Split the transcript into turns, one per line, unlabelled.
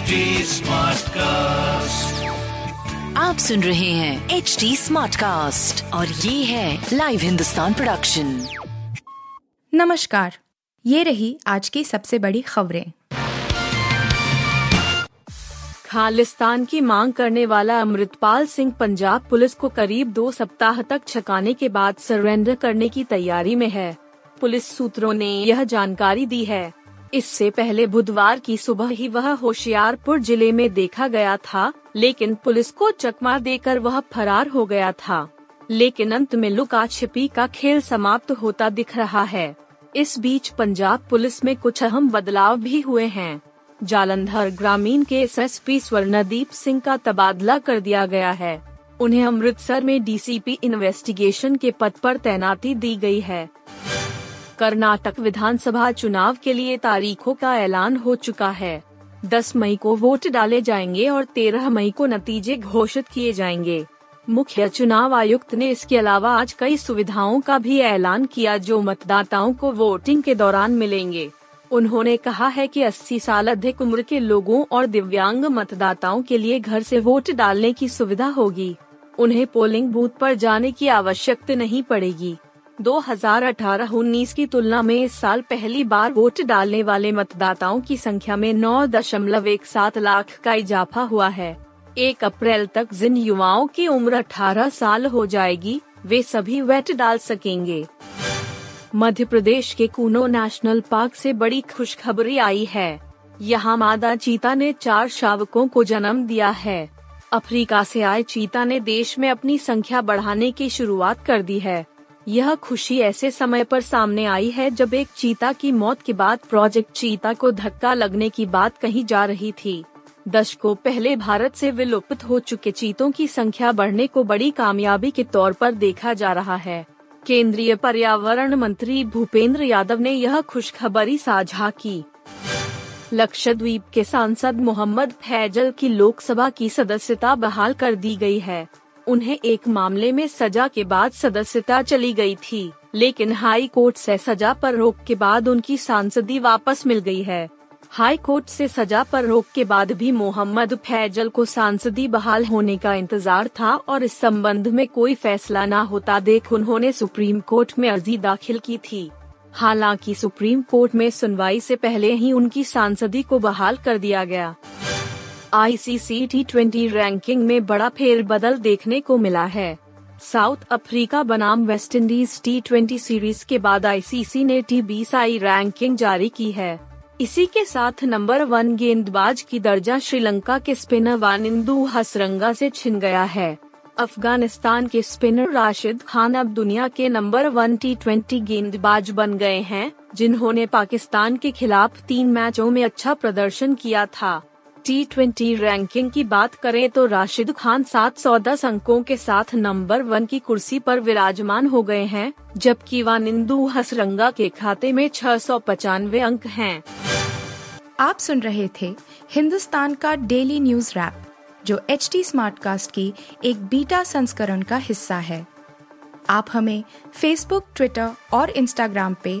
HD Smartcast.
आप सुन रहे हैं एच डी स्मार्ट कास्ट और ये है लाइव हिंदुस्तान प्रोडक्शन
नमस्कार ये रही आज की सबसे बड़ी खबरें।
खालिस्तान की मांग करने वाला अमृतपाल सिंह पंजाब पुलिस को करीब दो सप्ताह तक छकाने के बाद सरेंडर करने की तैयारी में है। पुलिस सूत्रों ने यह जानकारी दी है। इससे पहले बुधवार की सुबह ही वह होशियारपुर ज़िले में देखा गया था, लेकिन पुलिस को चकमा देकर वह फरार हो गया था। लेकिन अंत में लुका छिपी का खेल समाप्त होता दिख रहा है। इस बीच पंजाब पुलिस में कुछ अहम बदलाव भी हुए हैं। जालंधर ग्रामीण के एसएसपी स्वर्णदीप सिंह का तबादला कर दिया गया है। उन्हें अमृतसर में डीसीपी इन्वेस्टिगेशन के पद पर तैनाती दी गई है। कर्नाटक विधानसभा चुनाव के लिए तारीखों का ऐलान हो चुका है। 10 मई को वोट डाले जाएँगे और 13 मई को नतीजे घोषित किए जाएँगे। मुख्य चुनाव आयुक्त ने इसके अलावा आज कई सुविधाओं का भी ऐलान किया जो मतदाताओं को वोटिंग के दौरान मिलेंगे। उन्होंने कहा है कि 80 साल अधिक उम्र के लोगों और दिव्यांग मतदाताओं के लिए घर से वोट डालने की सुविधा होगी। उन्हें पोलिंग बूथ पर जाने की आवश्यकता नहीं पड़ेगी। 2018-19 की तुलना में इस साल पहली बार वोट डालने वाले मतदाताओं की संख्या में नौ दशमलव एक सात लाख का इजाफा हुआ है। एक अप्रैल तक जिन युवाओं की उम्र 18 साल हो जाएगी, वे सभी वेट डाल सकेंगे। मध्य प्रदेश के कूनो नेशनल पार्क से बड़ी खुशखबरी आई है। यहाँ मादा चीता ने चार शावकों को जन्म दिया है। अफ्रीका से आए चीता ने देश में अपनी संख्या बढ़ाने की शुरुआत कर दी है। यह खुशी ऐसे समय पर सामने आई है जब एक चीता की मौत के बाद प्रोजेक्ट चीता को धक्का लगने की बात कही जा रही थी। दशकों पहले भारत से विलुप्त हो चुके चीतों की संख्या बढ़ने को बड़ी कामयाबी के तौर पर देखा जा रहा है। केंद्रीय पर्यावरण मंत्री भूपेंद्र यादव ने यह खुशखबरी साझा की। लक्षद्वीप के सांसद मोहम्मद फैजल की लोकसभा की सदस्यता बहाल कर दी गई है। उन्हें एक मामले में सजा के बाद सदस्यता चली गई थी, लेकिन हाई कोर्ट से सजा पर रोक के बाद उनकी सांसदी वापस मिल गई है। हाई कोर्ट से सजा पर रोक के बाद भी मोहम्मद फैजल को सांसदी बहाल होने का इंतज़ार था और इस संबंध में कोई फैसला न होता देख उन्होंने सुप्रीम कोर्ट में अर्जी दाखिल की थी। हालाँकि सुप्रीम कोर्ट में सुनवाई से पहले ही उनकी सांसदी को बहाल कर दिया गया। आईसीसी टी ट्वेंटी रैंकिंग में बड़ा फेरबदल देखने को मिला है। साउथ अफ्रीका बनाम West Indies T twenty series के बाद आईसीसी ने टी बीस आई रैंकिंग जारी की है। इसी के साथ नंबर वन गेंदबाज की दर्जा श्रीलंका के स्पिनर वानिंदु हसरंगा से छिन गया है। अफ़गानिस्तान के स्पिनर राशिद खान अब दुनिया के नंबर वन टी ट्वेंटी गेंदबाज बन गए हैं, जिन्होंने पाकिस्तान के खिलाफ तीन मैचों में अच्छा प्रदर्शन किया था। टी ट्वेंटी रैंकिंग की बात करें तो राशिद खान सात सौ दस अंकों के साथ नंबर वन की कुर्सी पर विराजमान हो गए हैं, जबकि वानिंदु हसरंगा के खाते में छह सौ पचानवे अंक हैं।
आप सुन रहे थे हिंदुस्तान का डेली न्यूज़ रैप, जो एच टी स्मार्ट कास्ट की एक बीटा संस्करण का हिस्सा है आप हमें फेसबुक ट्विटर और इंस्टाग्राम पे